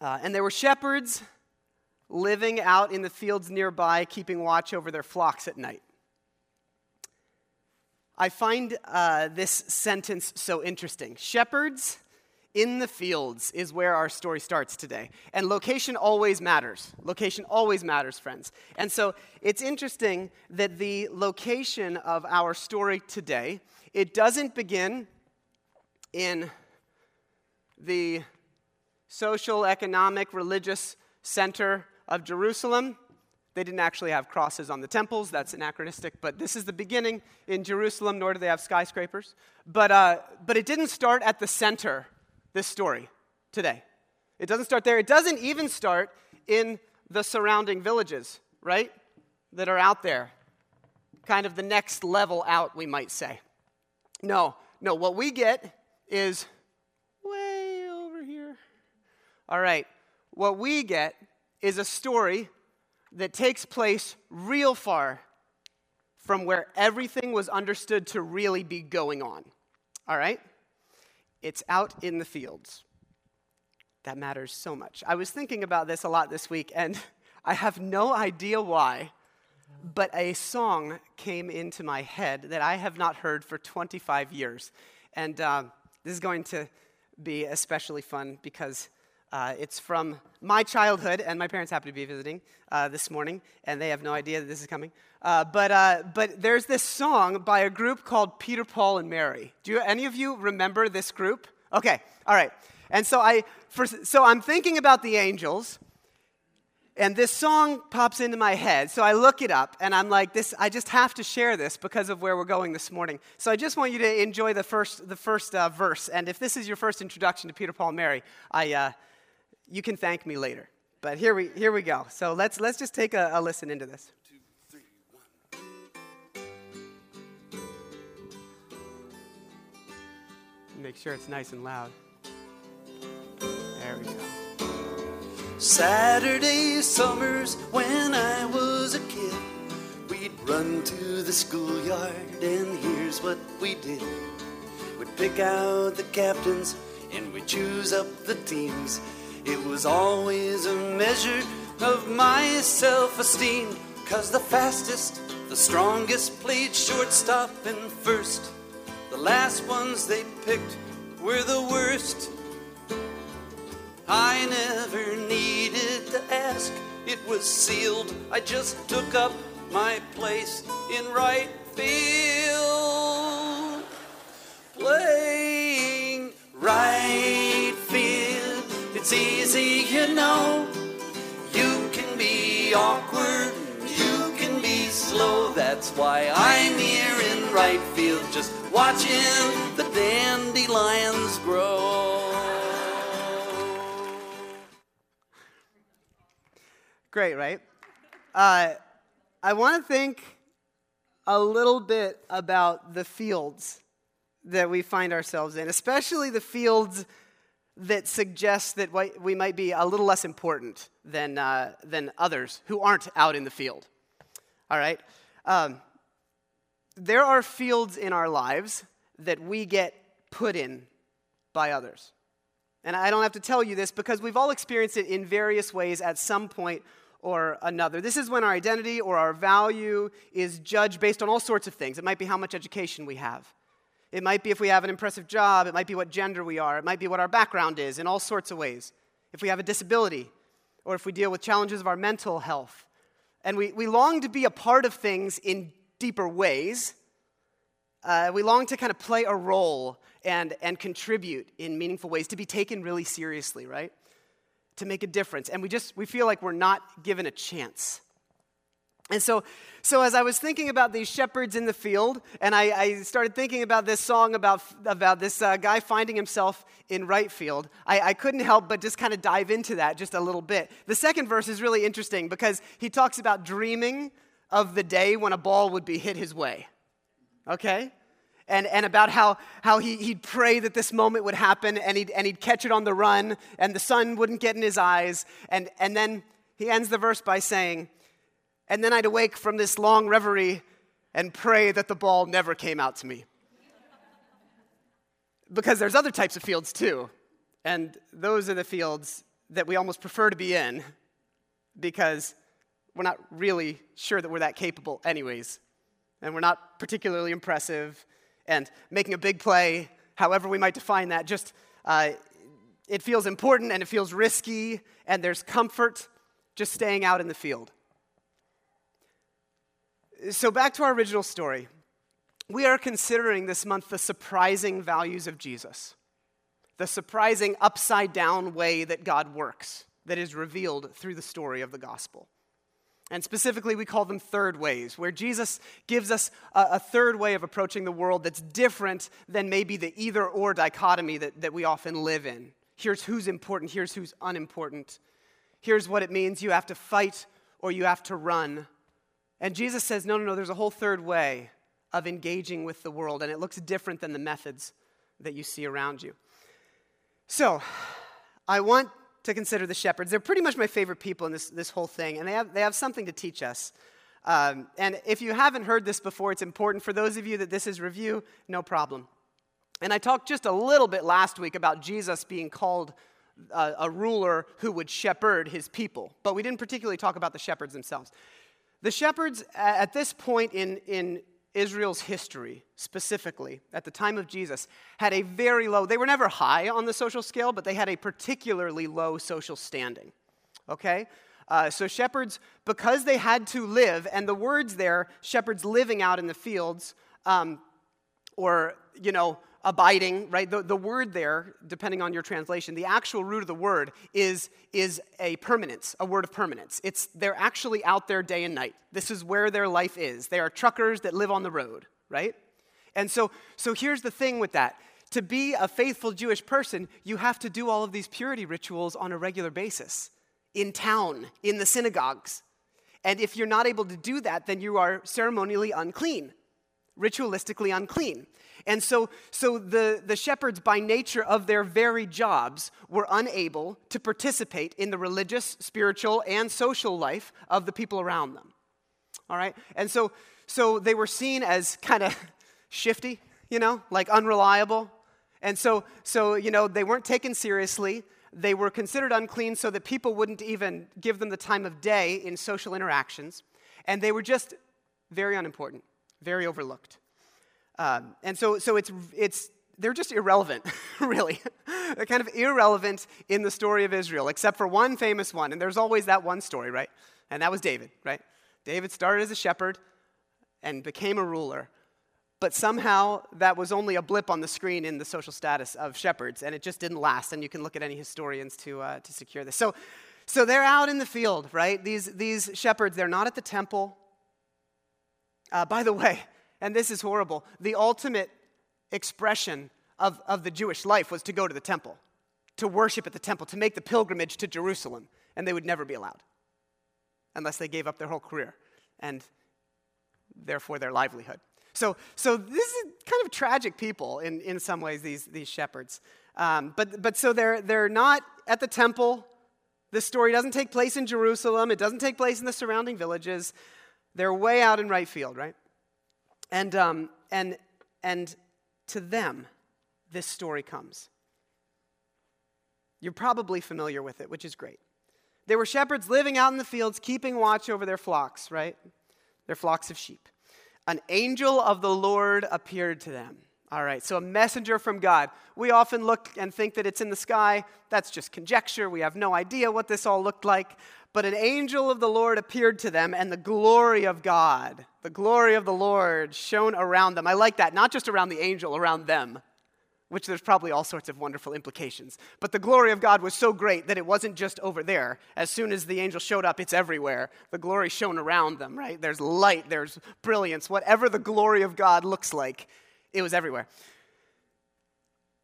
Uh, and there were shepherds living out in the fields nearby, keeping watch over their flocks at night. I find uh, this sentence so interesting. Shepherds in the fields is where our story starts today. And location always matters. Location always matters, friends. And so it's interesting that the location of our story today, it doesn't begin in the social, economic, religious center of Jerusalem. They didn't actually have crosses on the temples. That's anachronistic. But this is the beginning in Jerusalem, nor do they have skyscrapers. But, uh, but it didn't start at the center, this story, today. It doesn't start there. It doesn't even start in the surrounding villages, right? That are out there. Kind of the next level out, we might say. No, no, what we get is. All right, what we get is a story that takes place real far from where everything was understood to really be going on. All right? It's out in the fields. That matters so much. I was thinking about this a lot this week, and I have no idea why, but a song came into my head that I have not heard for 25 years. And uh, this is going to be especially fun because uh, it's from my childhood, and my parents happen to be visiting uh, this morning, and they have no idea that this is coming. Uh, but, uh, but there's this song by a group called Peter, Paul, and Mary. Do you, any of you remember this group? Okay, all right. And so, I, for, so I'm thinking about the angels, and this song pops into my head. So I look it up, and I'm like, this, I just have to share this because of where we're going this morning. So I just want you to enjoy the first, the first uh, verse. And if this is your first introduction to Peter, Paul, and Mary, I uh, you can thank me later. But here we, here we go. So let's, let's just take a, a listen into this. Make sure it's nice and loud. There we go. Saturday summers when I was a kid, we'd run to the schoolyard, and here's what we did. We'd pick out the captains and we'd choose up the teams. It was always a measure of my self esteem. Cause the fastest, the strongest played shortstop and first. The last ones they picked were the worst. I never needed to ask, it was sealed. I just took up my place in right field. Watching the dandelions grow. Great, right? Uh, I want to think a little bit about the fields that we find ourselves in, especially the fields that suggest that we might be a little less important than, uh, than others who aren't out in the field. All right? Um, there are fields in our lives that we get put in by others. And I don't have to tell you this because we've all experienced it in various ways at some point or another. This is when our identity or our value is judged based on all sorts of things. It might be how much education we have, it might be if we have an impressive job, it might be what gender we are, it might be what our background is in all sorts of ways. If we have a disability, or if we deal with challenges of our mental health. And we, we long to be a part of things in deeper ways. Uh, we long to kind of play a role and, and contribute in meaningful ways, to be taken really seriously, right? To make a difference. And we just, we feel like we're not given a chance. And so, so as I was thinking about these shepherds in the field, and I, I started thinking about this song about, about this uh, guy finding himself in right field, I, I couldn't help but just kind of dive into that just a little bit. The second verse is really interesting because he talks about dreaming of the day when a ball would be hit his way. Okay? And, and about how, how he, he'd pray that this moment would happen and he'd, and he'd catch it on the run and the sun wouldn't get in his eyes. And, and then he ends the verse by saying, and then I'd awake from this long reverie and pray that the ball never came out to me. because there's other types of fields too. And those are the fields that we almost prefer to be in because we're not really sure that we're that capable, anyways. And we're not particularly impressive. And making a big play, however we might define that, just uh, it feels important and it feels risky, and there's comfort just staying out in the field. So, back to our original story. We are considering this month the surprising values of Jesus, the surprising upside down way that God works that is revealed through the story of the gospel. And specifically, we call them third ways, where Jesus gives us a, a, third way of approaching the world that's different than maybe the either or dichotomy that, that we often live in. Here's who's important, here's who's unimportant. Here's what it means you have to fight or you have to run. And Jesus says, no, no, no, there's a whole third way of engaging with the world, and it looks different than the methods that you see around you. So, I want to consider the shepherds. They're pretty much my favorite people in this, this whole thing, and they have, they have something to teach us. Um, and if you haven't heard this before, it's important. For those of you that this is review, no problem. And I talked just a little bit last week about Jesus being called a, a ruler who would shepherd his people, but we didn't particularly talk about the shepherds themselves. The shepherds, at this point in, in Israel's history, specifically at the time of Jesus, had a very low, they were never high on the social scale, but they had a particularly low social standing. Okay? Uh, so, shepherds, because they had to live, and the words there, shepherds living out in the fields, um, or, you know, abiding, right? The, the word there, depending on your translation, the actual root of the word is, is a permanence, a word of permanence. It's they're actually out there day and night. This is where their life is. They are truckers that live on the road, right? And so, so here's the thing with that. To be a faithful Jewish person, you have to do all of these purity rituals on a regular basis in town, in the synagogues. And if you're not able to do that, then you are ceremonially unclean, ritualistically unclean. And so, so the, the shepherds, by nature of their very jobs, were unable to participate in the religious, spiritual, and social life of the people around them. All right? And so, so they were seen as kind of shifty, you know, like unreliable. And so, so, you know, they weren't taken seriously. They were considered unclean so that people wouldn't even give them the time of day in social interactions. And they were just very unimportant, very overlooked. Um, and so, so it's, it's, they're just irrelevant, really. they're kind of irrelevant in the story of Israel, except for one famous one. And there's always that one story, right? And that was David, right? David started as a shepherd and became a ruler. But somehow that was only a blip on the screen in the social status of shepherds, and it just didn't last. And you can look at any historians to, uh, to secure this. So, so they're out in the field, right? These, these shepherds, they're not at the temple. Uh, by the way, and this is horrible, the ultimate expression of, of the Jewish life was to go to the temple, to worship at the temple, to make the pilgrimage to Jerusalem, and they would never be allowed unless they gave up their whole career and therefore their livelihood. So, so this is kind of tragic people in, in some ways, these, these shepherds. Um, but, but so they're, they're not at the temple. This story doesn't take place in Jerusalem, it doesn't take place in the surrounding villages. They're way out in right field, right? And, um, and, and to them, this story comes. You're probably familiar with it, which is great. There were shepherds living out in the fields, keeping watch over their flocks, right? Their flocks of sheep. An angel of the Lord appeared to them. All right, so a messenger from God. We often look and think that it's in the sky. That's just conjecture. We have no idea what this all looked like. But an angel of the Lord appeared to them, and the glory of God, the glory of the Lord, shone around them. I like that, not just around the angel, around them, which there's probably all sorts of wonderful implications. But the glory of God was so great that it wasn't just over there. As soon as the angel showed up, it's everywhere. The glory shone around them, right? There's light, there's brilliance. Whatever the glory of God looks like, it was everywhere.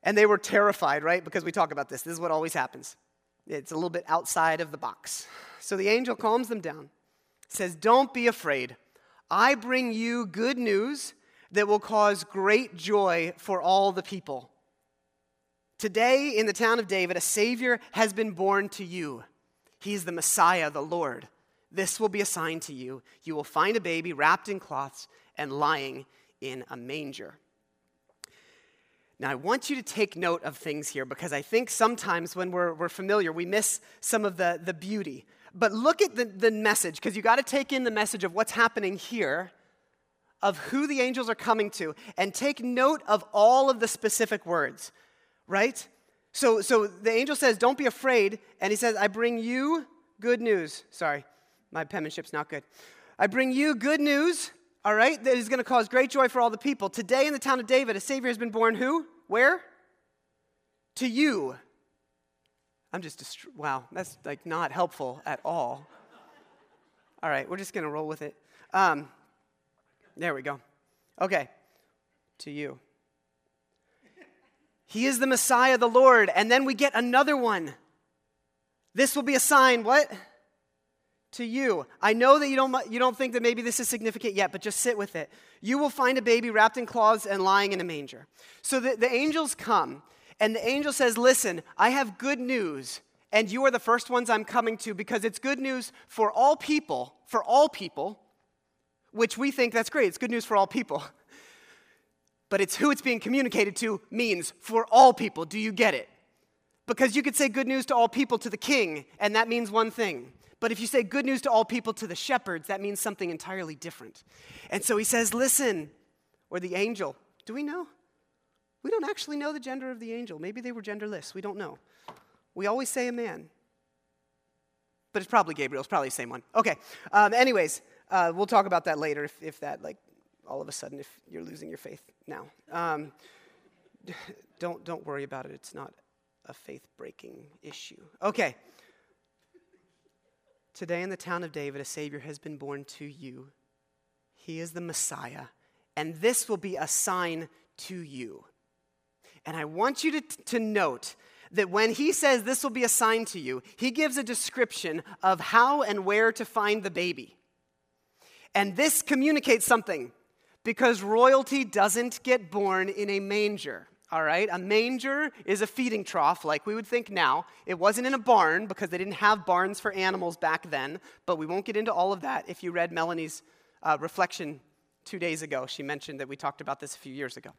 And they were terrified, right? Because we talk about this. This is what always happens. It's a little bit outside of the box. So the angel calms them down, says, Don't be afraid. I bring you good news that will cause great joy for all the people. Today, in the town of David, a Savior has been born to you. He's the Messiah, the Lord. This will be a sign to you. You will find a baby wrapped in cloths and lying in a manger. Now, I want you to take note of things here because I think sometimes when we're, we're familiar, we miss some of the, the beauty. But look at the, the message because you got to take in the message of what's happening here, of who the angels are coming to, and take note of all of the specific words, right? So, so the angel says, Don't be afraid. And he says, I bring you good news. Sorry, my penmanship's not good. I bring you good news all right, that is going to cause great joy for all the people. Today in the town of David, a Savior has been born who? Where? To you. I'm just, dist- wow, that's like not helpful at all. All right, we're just going to roll with it. Um, there we go. Okay, to you. He is the Messiah, the Lord. And then we get another one. This will be a sign, what? To you. I know that you don't, you don't think that maybe this is significant yet, but just sit with it. You will find a baby wrapped in cloths and lying in a manger. So the, the angels come, and the angel says, Listen, I have good news, and you are the first ones I'm coming to because it's good news for all people, for all people, which we think that's great. It's good news for all people. But it's who it's being communicated to means for all people. Do you get it? Because you could say good news to all people to the king, and that means one thing. But if you say good news to all people to the shepherds, that means something entirely different. And so he says, Listen, or the angel. Do we know? We don't actually know the gender of the angel. Maybe they were genderless. We don't know. We always say a man. But it's probably Gabriel. It's probably the same one. Okay. Um, anyways, uh, we'll talk about that later if, if that, like, all of a sudden, if you're losing your faith now. Um, don't, don't worry about it. It's not a faith breaking issue. Okay. Today in the town of David, a Savior has been born to you. He is the Messiah, and this will be a sign to you. And I want you to, to note that when he says this will be a sign to you, he gives a description of how and where to find the baby. And this communicates something because royalty doesn't get born in a manger all right? A manger is a feeding trough, like we would think now. It wasn't in a barn because they didn't have barns for animals back then, but we won't get into all of that. If you read Melanie's uh, reflection two days ago, she mentioned that we talked about this a few years ago.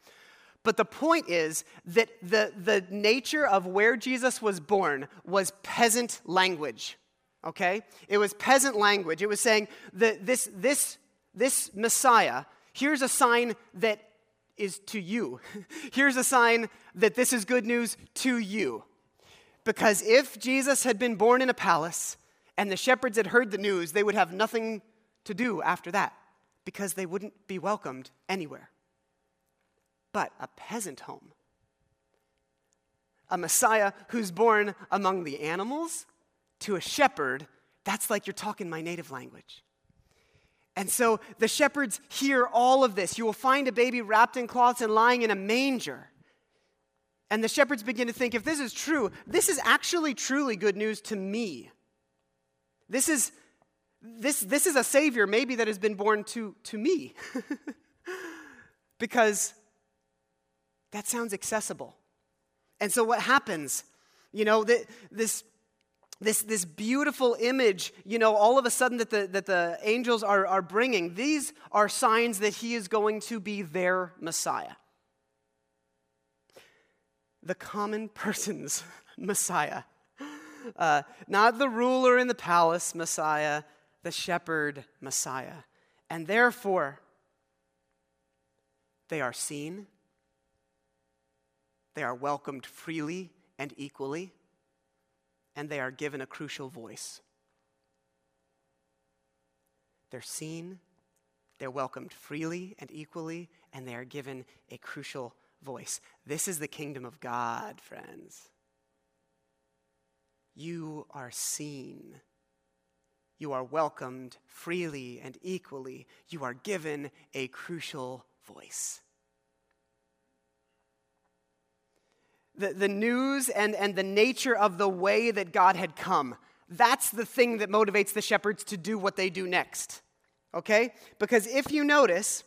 But the point is that the, the nature of where Jesus was born was peasant language, okay? It was peasant language. It was saying that this, this, this Messiah, here's a sign that is to you. Here's a sign that this is good news to you. Because if Jesus had been born in a palace and the shepherds had heard the news, they would have nothing to do after that because they wouldn't be welcomed anywhere. But a peasant home, a Messiah who's born among the animals to a shepherd, that's like you're talking my native language. And so the shepherds hear all of this. You will find a baby wrapped in cloths and lying in a manger. And the shepherds begin to think if this is true, this is actually truly good news to me. This is, this, this is a Savior, maybe, that has been born to, to me. because that sounds accessible. And so what happens? You know, this this, this beautiful image, you know, all of a sudden that the, that the angels are, are bringing, these are signs that he is going to be their Messiah. The common person's Messiah. Uh, not the ruler in the palace Messiah, the shepherd Messiah. And therefore, they are seen, they are welcomed freely and equally and they are given a crucial voice. They're seen, they're welcomed freely and equally, and they are given a crucial voice. This is the kingdom of God, friends. You are seen. You are welcomed freely and equally. You are given a crucial voice. The, the news and, and the nature of the way that God had come. That's the thing that motivates the shepherds to do what they do next. Okay? Because if you notice,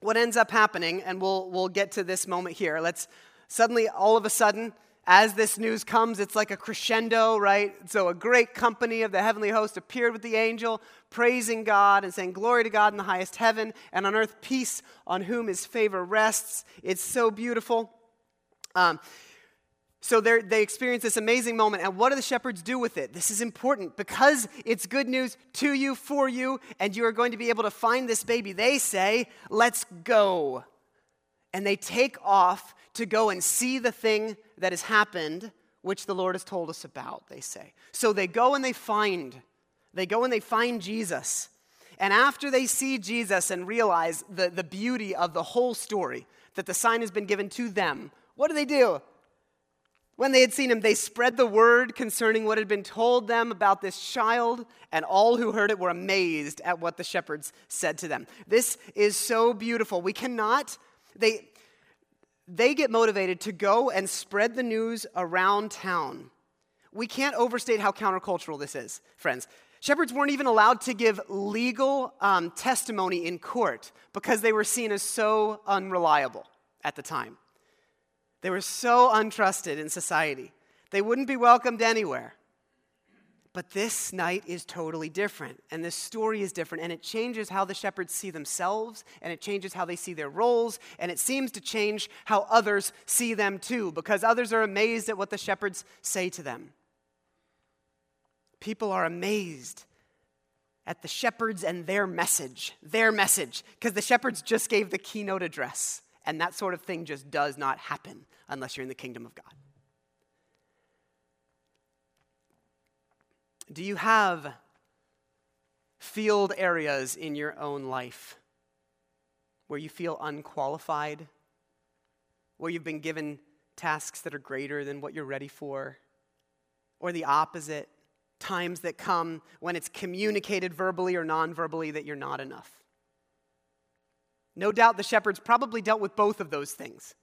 what ends up happening, and we'll, we'll get to this moment here, let's suddenly, all of a sudden, as this news comes, it's like a crescendo, right? So a great company of the heavenly host appeared with the angel, praising God and saying, Glory to God in the highest heaven, and on earth peace on whom his favor rests. It's so beautiful. Um, so they experience this amazing moment, and what do the shepherds do with it? This is important because it's good news to you, for you, and you are going to be able to find this baby. They say, Let's go. And they take off to go and see the thing that has happened, which the Lord has told us about, they say. So they go and they find, they go and they find Jesus. And after they see Jesus and realize the, the beauty of the whole story, that the sign has been given to them, what do they do? When they had seen him, they spread the word concerning what had been told them about this child, and all who heard it were amazed at what the shepherds said to them. This is so beautiful. We cannot, they, they get motivated to go and spread the news around town. We can't overstate how countercultural this is, friends. Shepherds weren't even allowed to give legal um, testimony in court because they were seen as so unreliable at the time. They were so untrusted in society. They wouldn't be welcomed anywhere. But this night is totally different, and this story is different, and it changes how the shepherds see themselves, and it changes how they see their roles, and it seems to change how others see them too, because others are amazed at what the shepherds say to them. People are amazed at the shepherds and their message, their message, because the shepherds just gave the keynote address. And that sort of thing just does not happen unless you're in the kingdom of God. Do you have field areas in your own life where you feel unqualified, where you've been given tasks that are greater than what you're ready for, or the opposite, times that come when it's communicated verbally or non verbally that you're not enough? No doubt the shepherds probably dealt with both of those things.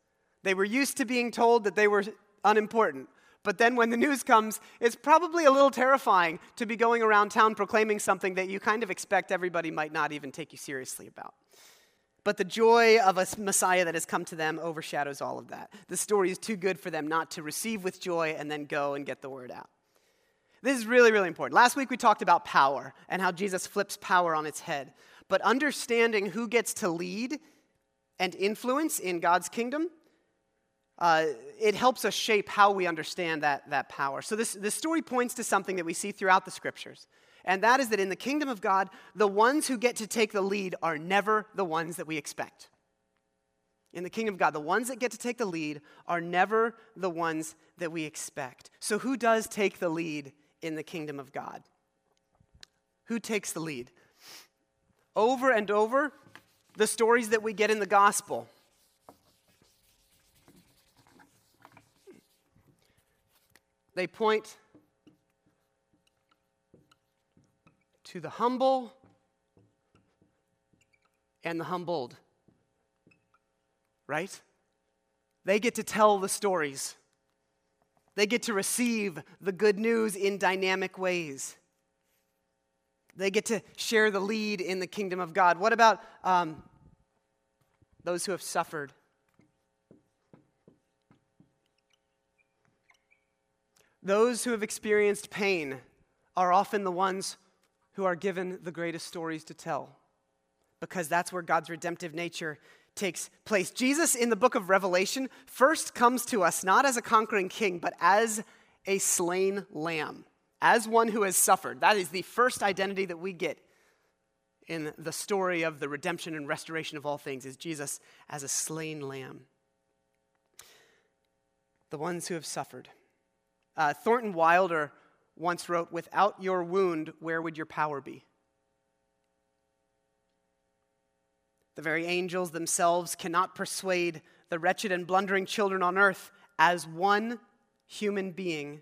They were used to being told that they were unimportant. But then when the news comes, it's probably a little terrifying to be going around town proclaiming something that you kind of expect everybody might not even take you seriously about. But the joy of a Messiah that has come to them overshadows all of that. The story is too good for them not to receive with joy and then go and get the word out. This is really, really important. Last week we talked about power and how Jesus flips power on its head. But understanding who gets to lead and influence in God's kingdom, uh, it helps us shape how we understand that, that power. So, this, this story points to something that we see throughout the scriptures. And that is that in the kingdom of God, the ones who get to take the lead are never the ones that we expect. In the kingdom of God, the ones that get to take the lead are never the ones that we expect. So, who does take the lead in the kingdom of God? Who takes the lead? Over and over the stories that we get in the gospel. They point to the humble and the humbled. Right? They get to tell the stories. They get to receive the good news in dynamic ways. They get to share the lead in the kingdom of God. What about um, those who have suffered? Those who have experienced pain are often the ones who are given the greatest stories to tell because that's where God's redemptive nature takes place. Jesus in the book of Revelation first comes to us not as a conquering king, but as a slain lamb as one who has suffered. That is the first identity that we get in the story of the redemption and restoration of all things is Jesus as a slain lamb. The ones who have suffered. Uh, Thornton Wilder once wrote, Without your wound, where would your power be? The very angels themselves cannot persuade the wretched and blundering children on earth as one human being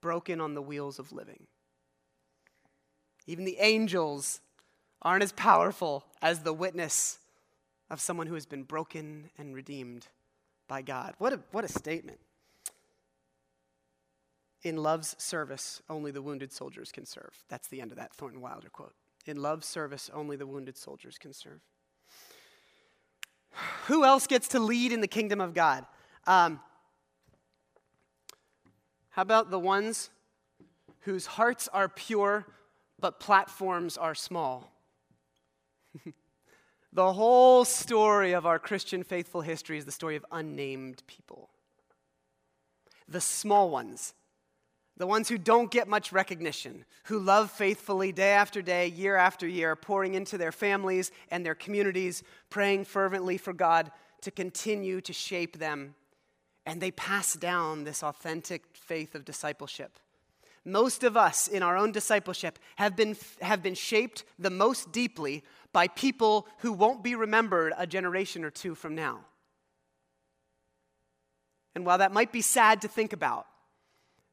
broken on the wheels of living. Even the angels aren't as powerful as the witness of someone who has been broken and redeemed by God. What a, what a statement. In love's service, only the wounded soldiers can serve. That's the end of that Thornton Wilder quote. In love's service, only the wounded soldiers can serve. Who else gets to lead in the kingdom of God? Um, how about the ones whose hearts are pure but platforms are small? the whole story of our Christian faithful history is the story of unnamed people. the small ones, the ones who don't get much recognition, who love faithfully day after day, year after year, pouring into their families and their communities, praying fervently for God to continue to shape them. And they pass down this authentic faith of discipleship. Most of us in our own discipleship have been, have been shaped the most deeply by people who won't be remembered a generation or two from now. And while that might be sad to think about,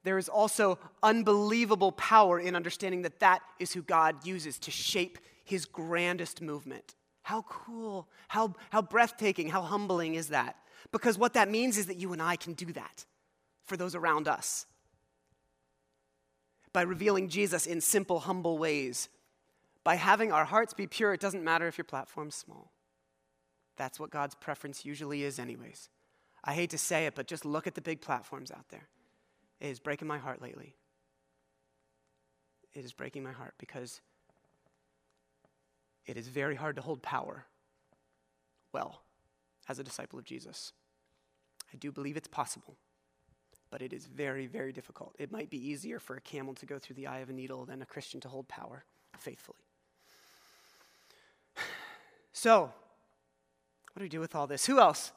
there is also unbelievable power in understanding that that is who God uses to shape his grandest movement. How cool, how, how breathtaking, how humbling is that? Because what that means is that you and I can do that for those around us. By revealing Jesus in simple, humble ways. By having our hearts be pure, it doesn't matter if your platform's small. That's what God's preference usually is, anyways. I hate to say it, but just look at the big platforms out there. It is breaking my heart lately. It is breaking my heart because it is very hard to hold power well as a disciple of Jesus. I do believe it's possible, but it is very, very difficult. It might be easier for a camel to go through the eye of a needle than a Christian to hold power faithfully. So, what do we do with all this? Who else?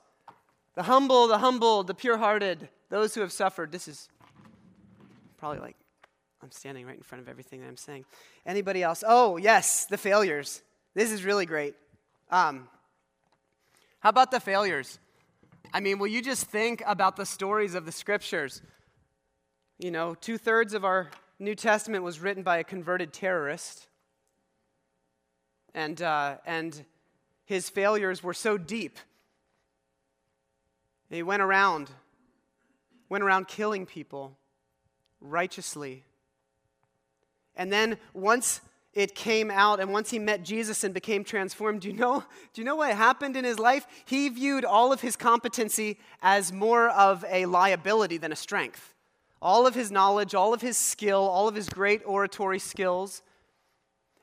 The humble, the humble, the pure hearted, those who have suffered. This is probably like I'm standing right in front of everything that I'm saying. Anybody else? Oh, yes, the failures. This is really great. Um, how about the failures? I mean, will you just think about the stories of the scriptures? You know, two thirds of our New Testament was written by a converted terrorist. And, uh, and his failures were so deep he went around, went around killing people righteously. And then once it came out and once he met Jesus and became transformed, do you know, do you know what happened in his life? He viewed all of his competency as more of a liability than a strength. All of his knowledge, all of his skill, all of his great oratory skills.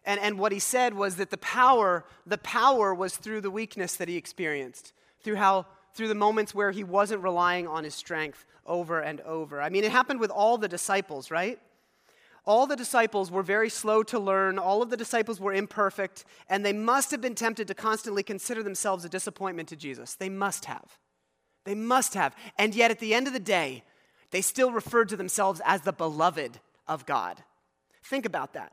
And, and what he said was that the power, the power was through the weakness that he experienced, through how through the moments where he wasn't relying on his strength over and over. I mean, it happened with all the disciples, right? All the disciples were very slow to learn. All of the disciples were imperfect, and they must have been tempted to constantly consider themselves a disappointment to Jesus. They must have. They must have. And yet, at the end of the day, they still referred to themselves as the beloved of God. Think about that.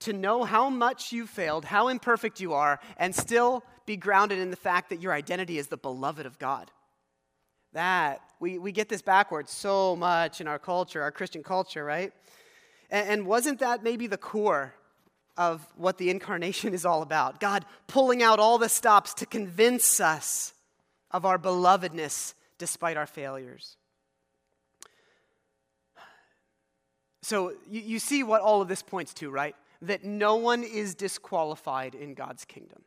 To know how much you failed, how imperfect you are, and still be grounded in the fact that your identity is the beloved of God. That, we, we get this backwards so much in our culture, our Christian culture, right? And, wasn't that maybe the core of what the incarnation is all about? God pulling out all the stops to convince us of our belovedness despite our failures. So you, you see what all of this points to, right? That no one is disqualified in God's kingdom.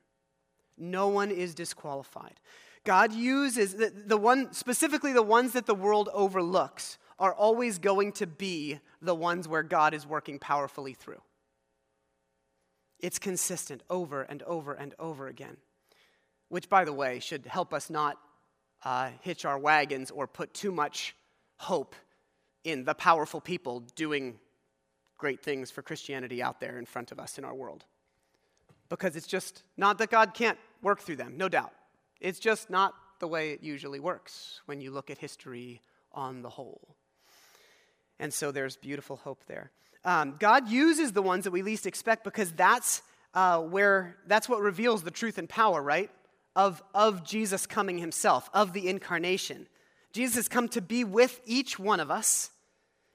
No one is disqualified. God uses the, the one, specifically the ones that the world overlooks, are always going to be the ones where God is working powerfully through. It's consistent over and over and over again, which, by the way, should help us not uh, hitch our wagons or put too much hope in the powerful people doing great things for Christianity out there in front of us in our world because it's just not that God can't work through them, no doubt. It's just not the way it usually works when you look at history on the whole. And so there's beautiful hope there. Um, God uses the ones that we least expect because that's uh, where that's what reveals the truth and power, right? Of, of Jesus coming himself, of the incarnation. Jesus has come to be with each one of us,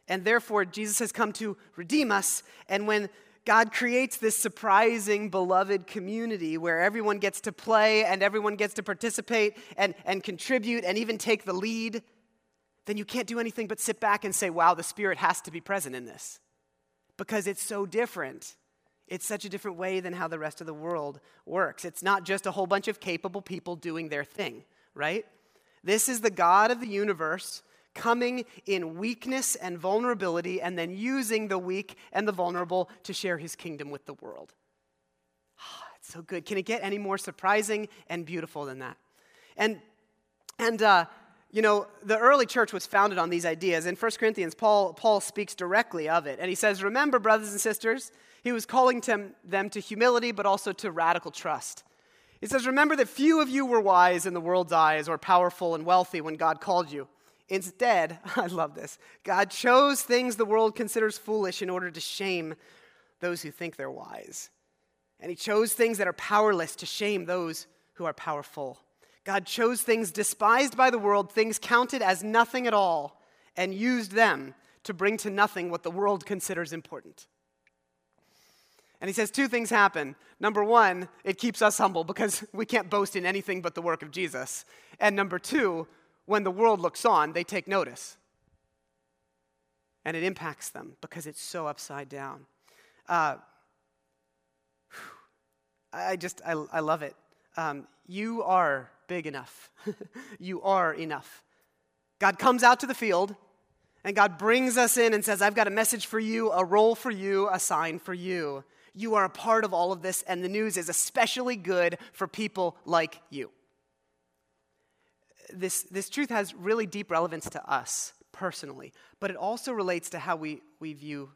and therefore Jesus has come to redeem us. And when God creates this surprising, beloved community where everyone gets to play and everyone gets to participate and, and contribute and even take the lead, then you can't do anything but sit back and say, wow, the Spirit has to be present in this. Because it's so different. It's such a different way than how the rest of the world works. It's not just a whole bunch of capable people doing their thing, right? This is the God of the universe coming in weakness and vulnerability, and then using the weak and the vulnerable to share his kingdom with the world. Oh, it's so good. Can it get any more surprising and beautiful than that? And, and uh, you know, the early church was founded on these ideas. In 1 Corinthians, Paul, Paul speaks directly of it. And he says, Remember, brothers and sisters, he was calling to them to humility, but also to radical trust. He says, Remember that few of you were wise in the world's eyes or powerful and wealthy when God called you. Instead, I love this, God chose things the world considers foolish in order to shame those who think they're wise. And he chose things that are powerless to shame those who are powerful. God chose things despised by the world, things counted as nothing at all, and used them to bring to nothing what the world considers important. And he says two things happen. Number one, it keeps us humble because we can't boast in anything but the work of Jesus. And number two, when the world looks on, they take notice. And it impacts them because it's so upside down. Uh, I just, I, I love it. Um, you are big enough. you are enough. God comes out to the field and God brings us in and says, I've got a message for you, a role for you, a sign for you. You are a part of all of this, and the news is especially good for people like you. This, this truth has really deep relevance to us personally, but it also relates to how we, we view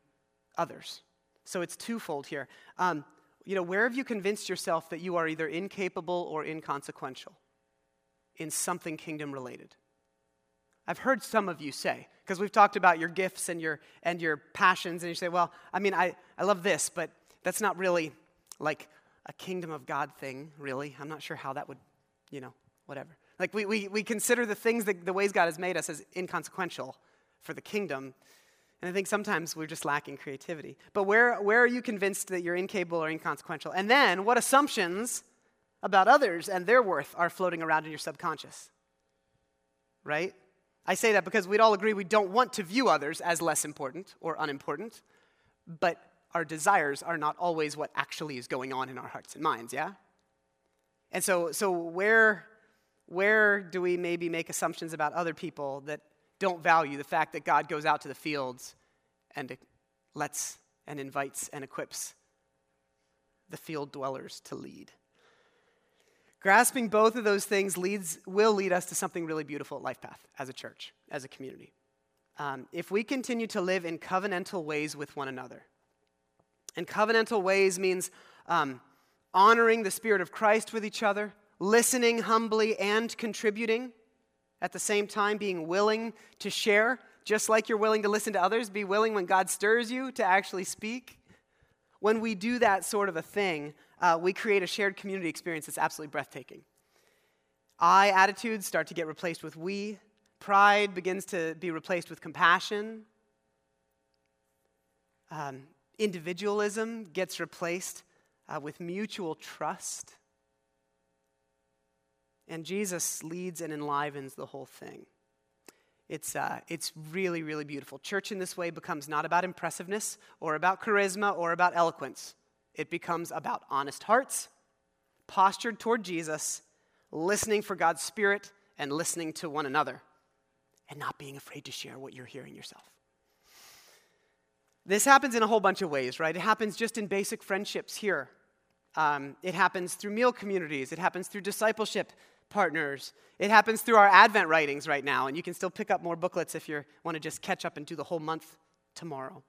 others. So it's twofold here. Um, you know, where have you convinced yourself that you are either incapable or inconsequential in something kingdom related? I've heard some of you say, because we've talked about your gifts and your, and your passions, and you say, well, I mean, I, I love this, but that's not really like a kingdom of God thing, really. I'm not sure how that would, you know, whatever. Like we, we, we consider the things that the ways God has made us as inconsequential for the kingdom. And I think sometimes we're just lacking creativity. But where, where are you convinced that you're incapable or inconsequential? And then what assumptions about others and their worth are floating around in your subconscious? Right? I say that because we'd all agree we don't want to view others as less important or unimportant, but our desires are not always what actually is going on in our hearts and minds, yeah? And so, so where, where do we maybe make assumptions about other people that don't value the fact that God goes out to the fields and lets and invites and equips the field dwellers to lead? Grasping both of those things leads, will lead us to something really beautiful at LifePath as a church, as a community. Um, if we continue to live in covenantal ways with one another, and covenantal ways means um, honoring the Spirit of Christ with each other, listening humbly and contributing at the same time, being willing to share, just like you're willing to listen to others, be willing when God stirs you to actually speak. When we do that sort of a thing, uh, we create a shared community experience that's absolutely breathtaking. I attitudes start to get replaced with we. Pride begins to be replaced with compassion. Um, individualism gets replaced uh, with mutual trust. And Jesus leads and enlivens the whole thing. It's, uh, it's really, really beautiful. Church in this way becomes not about impressiveness or about charisma or about eloquence. It becomes about honest hearts, postured toward Jesus, listening for God's Spirit, and listening to one another, and not being afraid to share what you're hearing yourself. This happens in a whole bunch of ways, right? It happens just in basic friendships here. Um, it happens through meal communities. It happens through discipleship partners. It happens through our Advent writings right now, and you can still pick up more booklets if you want to just catch up and do the whole month tomorrow.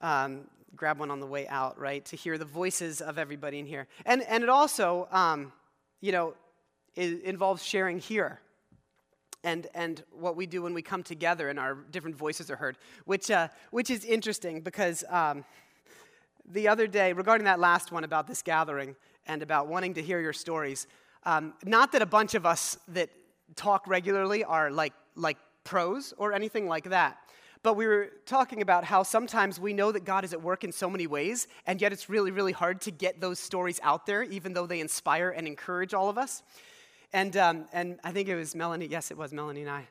Um, grab one on the way out, right, to hear the voices of everybody in here. And, and it also, um, you know, it involves sharing here and, and what we do when we come together and our different voices are heard, which, uh, which is interesting because um, the other day, regarding that last one about this gathering and about wanting to hear your stories, um, not that a bunch of us that talk regularly are like, like pros or anything like that. But we were talking about how sometimes we know that God is at work in so many ways, and yet it's really, really hard to get those stories out there, even though they inspire and encourage all of us. And, um, and I think it was Melanie. Yes, it was Melanie and I.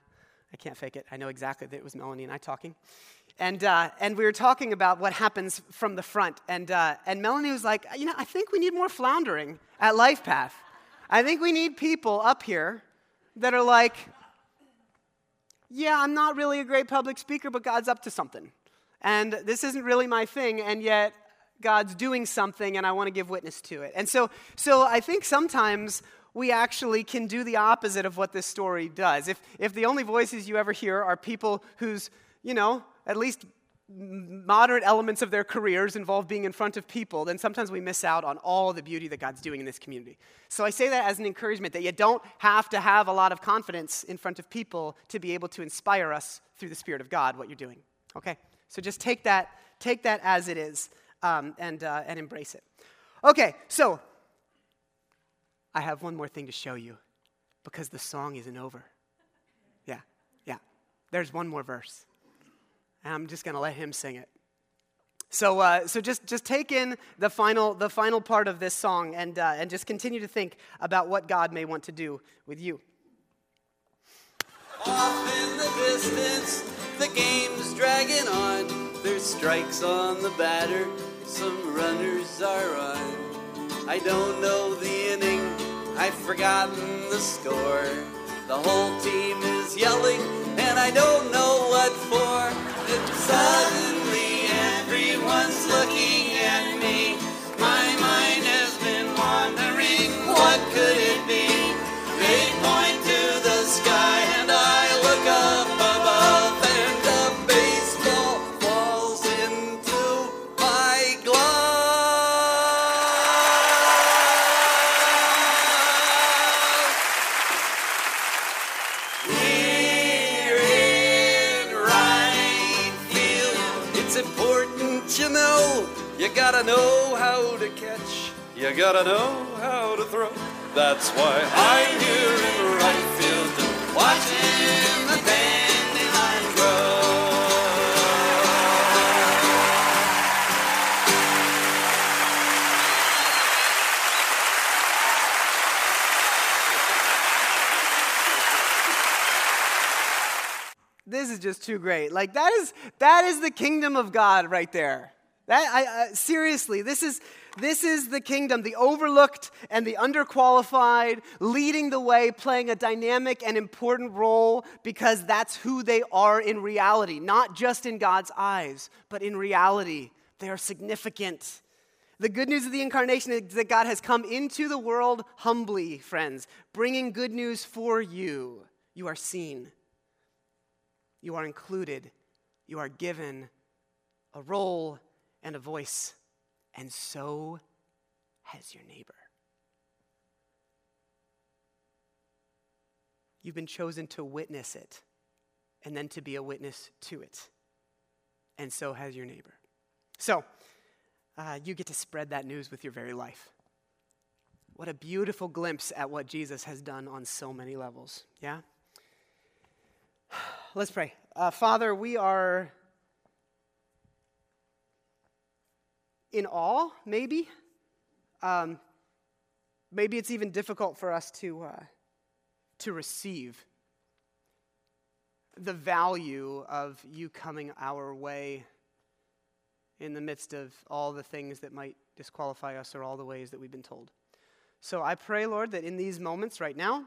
I can't fake it. I know exactly that it was Melanie and I talking. And, uh, and we were talking about what happens from the front. And, uh, and Melanie was like, You know, I think we need more floundering at LifePath. I think we need people up here that are like, Yeah, I'm not really a great public speaker, but God's up to something. And this isn't really my thing, and yet God's doing something, and I want to give witness to it. And so, so I think sometimes we actually can do the opposite of what this story does. If, if the only voices you ever hear are people whose, you know, at least moderate elements of their careers involve being in front of people, then sometimes we miss out on all the beauty that God's doing in this community. So I say that as an encouragement that you don't have to have a lot of confidence in front of people to be able to inspire us through the Spirit of God what you're doing. Okay? So just take that, take that as it is um, and, uh, and embrace it. Okay, so I have one more thing to show you because the song isn't over. Yeah, yeah. There's one more verse. And I'm just going to let him sing it. So, uh, so just, just take in the final, the final part of this song and, uh, and just continue to think about what God may want to do with you. Off in the distance, the game's dragging on. There's strikes on the batter, some runners are on. I don't know the inning, I've forgotten the score. The whole team is yelling, and I don't know what for. Suddenly everyone's looking You gotta know how to throw. That's why I'm here in right field, watching the dandelion grow. This is just too great. Like that is that is the kingdom of God right there. That I, I seriously, this is this is the kingdom, the overlooked and the underqualified, leading the way, playing a dynamic and important role because that's who they are in reality, not just in God's eyes, but in reality. They are significant. The good news of the incarnation is that God has come into the world humbly, friends, bringing good news for you. You are seen. You are included. You are given a role and a voice. And so has your neighbor. You've been chosen to witness it and then to be a witness to it. And so has your neighbor. So, uh, you get to spread that news with your very life. What a beautiful glimpse at what Jesus has done on so many levels. Yeah? Let's pray. Uh, Father, we are in awe, maybe. Um, maybe it's even difficult for us to, uh, to receive the value of you coming our way in the midst of all the things that might disqualify us or all the ways that we've been told. So I pray, Lord, that in these moments right now,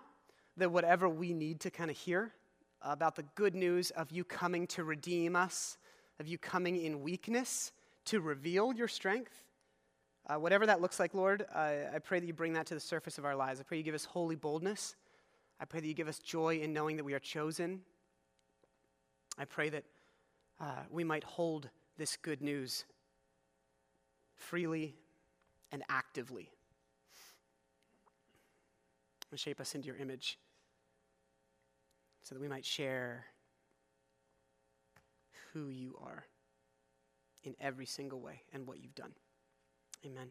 that whatever we need to kind of hear about the good news of you coming to redeem us, of you coming in weakness to reveal your strength, uh, whatever that looks like, Lord, I, I pray that you bring that to the surface of our lives. I pray you give us holy boldness. I pray that you give us joy in knowing that we are chosen. I pray that uh, we might hold this good news freely and actively and shape us into your image so that we might share who you are in every single way and what you've done. Amen.